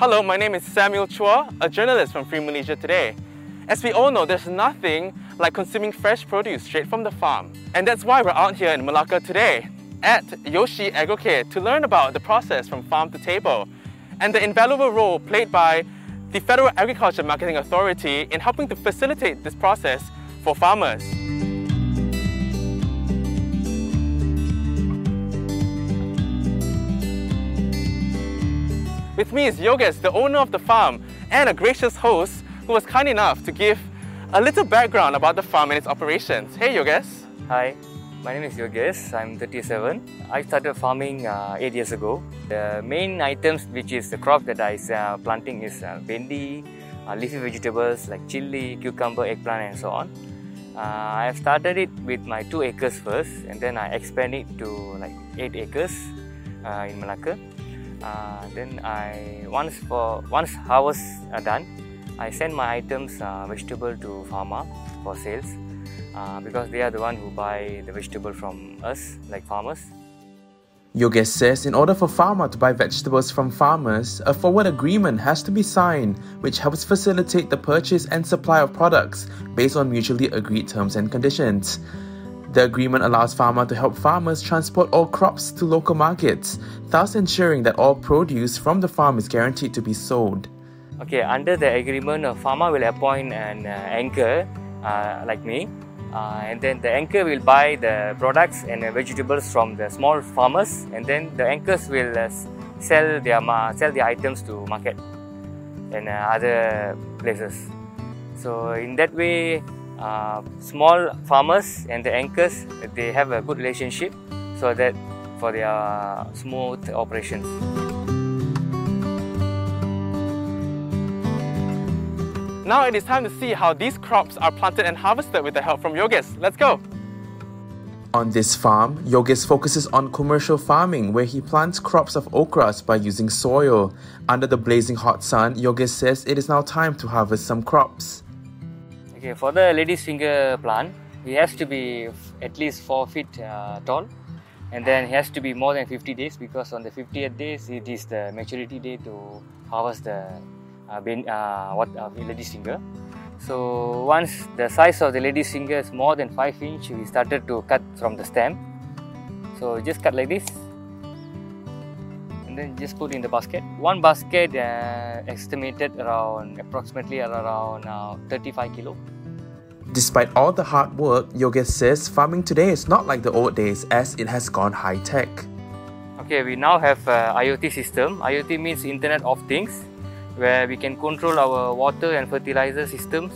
Hello, my name is Samuel Chua, a journalist from Free Malaysia Today. As we all know, there's nothing like consuming fresh produce straight from the farm. And that's why we're out here in Malacca today at Yoshi Agrocare to learn about the process from farm to table and the invaluable role played by the Federal Agriculture Marketing Authority in helping to facilitate this process for farmers. With me is Yogesh, the owner of the farm and a gracious host who was kind enough to give a little background about the farm and its operations. Hey Yogesh. Hi, my name is Yogesh. I'm 37. I started farming uh, 8 years ago. The main items which is the crop that I uh, planting is uh, uh, leafy vegetables like chili, cucumber, eggplant and so on. Uh, I have started it with my 2 acres first and then I expanded it to like 8 acres uh, in Malacca. Uh, then I once for once harvest are done, I send my items uh, vegetable to Fama for sales uh, because they are the one who buy the vegetable from us like farmers. Yogesh says in order for Fama to buy vegetables from farmers, a forward agreement has to be signed, which helps facilitate the purchase and supply of products based on mutually agreed terms and conditions. The agreement allows Fama to help farmers transport all crops to local markets, thus ensuring that all produce from the farm is guaranteed to be sold. Okay, under the agreement, a Fama will appoint an uh, anchor uh, like me, uh, and then the anchor will buy the products and vegetables from the small farmers, and then the anchors will uh, sell their sell their items to market and uh, other places. So in that way, uh, small farmers and the anchors they have a good relationship so that for their smooth operations. Now it is time to see how these crops are planted and harvested with the help from Yogesh. Let's go! On this farm, Yogesh focuses on commercial farming where he plants crops of okras by using soil. Under the blazing hot sun, Yogesh says it is now time to harvest some crops. Okay, for the lady's finger plant, it has to be at least 4 feet uh, tall and then it has to be more than 50 days because on the 50th days it is the maturity day to harvest the uh, bin, uh, what, uh, lady's finger. So once the size of the lady's finger is more than 5 inch, we started to cut from the stem. So just cut like this and then just put in the basket. One basket uh, estimated around approximately around uh, 35 kilo. Despite all the hard work, Yogesh says farming today is not like the old days as it has gone high tech. Okay, we now have a IoT system. IoT means Internet of Things, where we can control our water and fertilizer systems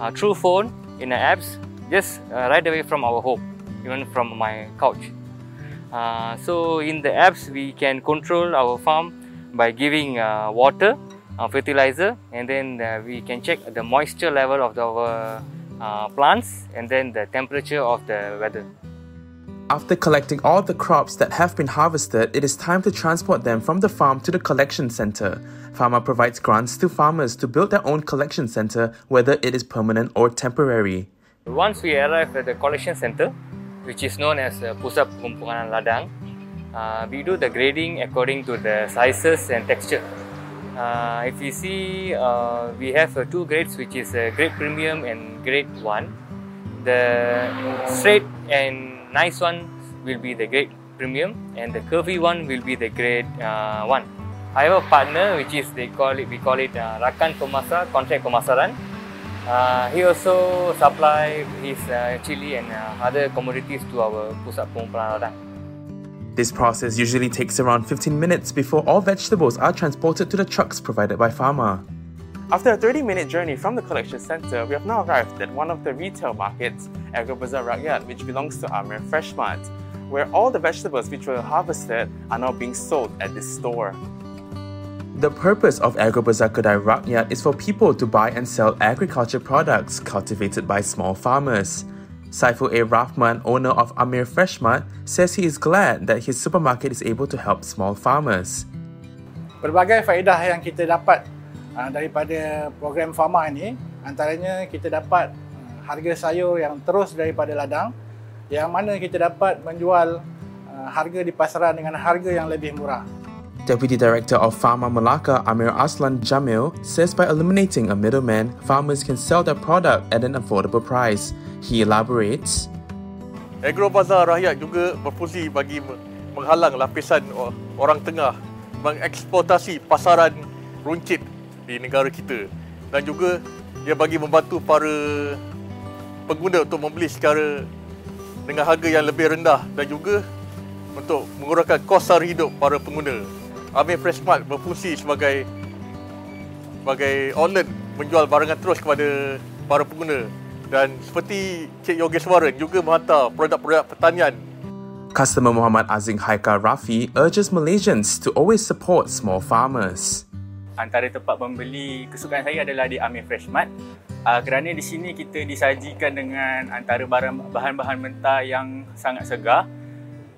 uh, through phone in the apps, just uh, right away from our home, even from my couch. Uh, so in the apps we can control our farm by giving uh, water, uh, fertilizer and then uh, we can check the moisture level of the, our uh, plants and then the temperature of the weather. After collecting all the crops that have been harvested, it is time to transport them from the farm to the collection center. Fama provides grants to farmers to build their own collection center, whether it is permanent or temporary. Once we arrive at the collection center, which is known as uh, Pusat Pengumpulan Ladang. Uh, we do the grading according to the sizes and texture. Uh, if you see, uh, we have uh, two grades, which is uh, grade premium and grade one. The straight and nice one will be the grade premium, and the curvy one will be the grade one. I have a partner, which is they call it we call it Rakan Pemasa Contract Pemasaran. Uh, he also supply his uh, chili and uh, other commodities to our pusat pengumpulan. This process usually takes around 15 minutes before all vegetables are transported to the trucks provided by Fama. After a 30-minute journey from the collection center, we have now arrived at one of the retail markets, Agro Bazaar Rakyat, which belongs to Amir Fresh Mart, where all the vegetables which were harvested are now being sold at this store. The purpose of AgroBazaar Kedai Rakyat is for people to buy and sell agriculture products cultivated by small farmers. Saiful A. Rahman, owner of Amir Freshmart, says he is glad that his supermarket is able to help small farmers. Berbagai faedah yang kita dapat uh, daripada program Farma ini, antaranya kita dapat uh, harga sayur yang terus daripada ladang, yang mana kita dapat menjual uh, harga di pasaran dengan harga yang lebih murah. Deputy Director of Pharma Melaka Amir Aslan Jamil says by eliminating a middleman, farmers can sell their product at an affordable price. He elaborates. Agro Bazar Rakyat juga berfungsi bagi menghalang lapisan orang tengah mengeksploitasi pasaran runcit di negara kita dan juga dia bagi membantu para pengguna untuk membeli secara dengan harga yang lebih rendah dan juga untuk mengurangkan kos sara hidup para pengguna. Amir Fresh Mart berfungsi sebagai sebagai outlet menjual barangan terus kepada para pengguna dan seperti Cik Yogeswaran juga menghantar produk-produk pertanian. Customer Muhammad Azing Haika Rafi urges Malaysians to always support small farmers. Antara tempat membeli kesukaan saya adalah di Amir Fresh Mart uh, kerana di sini kita disajikan dengan antara barang bahan-bahan mentah yang sangat segar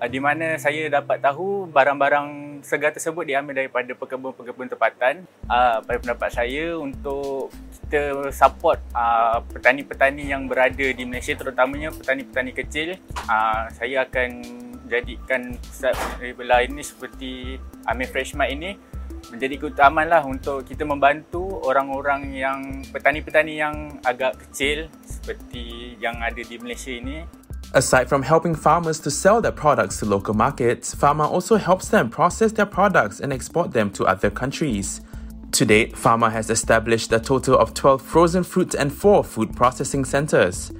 uh, di mana saya dapat tahu barang-barang segar tersebut diambil daripada pekebun-pekebun tempatan. Uh, pada pendapat saya untuk kita support uh, petani-petani yang berada di Malaysia terutamanya petani-petani kecil, uh, saya akan jadikan lain ini seperti Amir Fresh Mart ini menjadi keutamaan lah untuk kita membantu orang-orang yang petani-petani yang agak kecil seperti yang ada di Malaysia ini Aside from helping farmers to sell their products to local markets, Fama also helps them process their products and export them to other countries. To date, Fama has established a total of 12 frozen fruit and 4 food processing centers.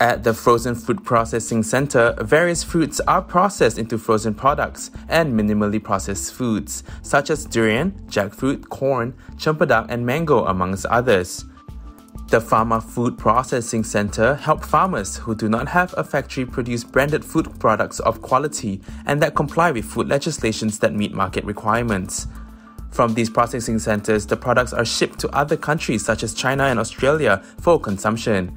At the Frozen Fruit Processing Center, various fruits are processed into frozen products and minimally processed foods, such as durian, jackfruit, corn, cempedak, and mango, amongst others. The Fama Food Processing Center help farmers who do not have a factory produce branded food products of quality and that comply with food legislations that meet market requirements. From these processing centers, the products are shipped to other countries such as China and Australia for consumption.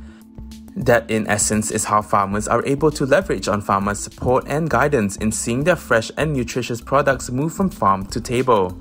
That, in essence, is how farmers are able to leverage on Fama's support and guidance in seeing their fresh and nutritious products move from farm to table.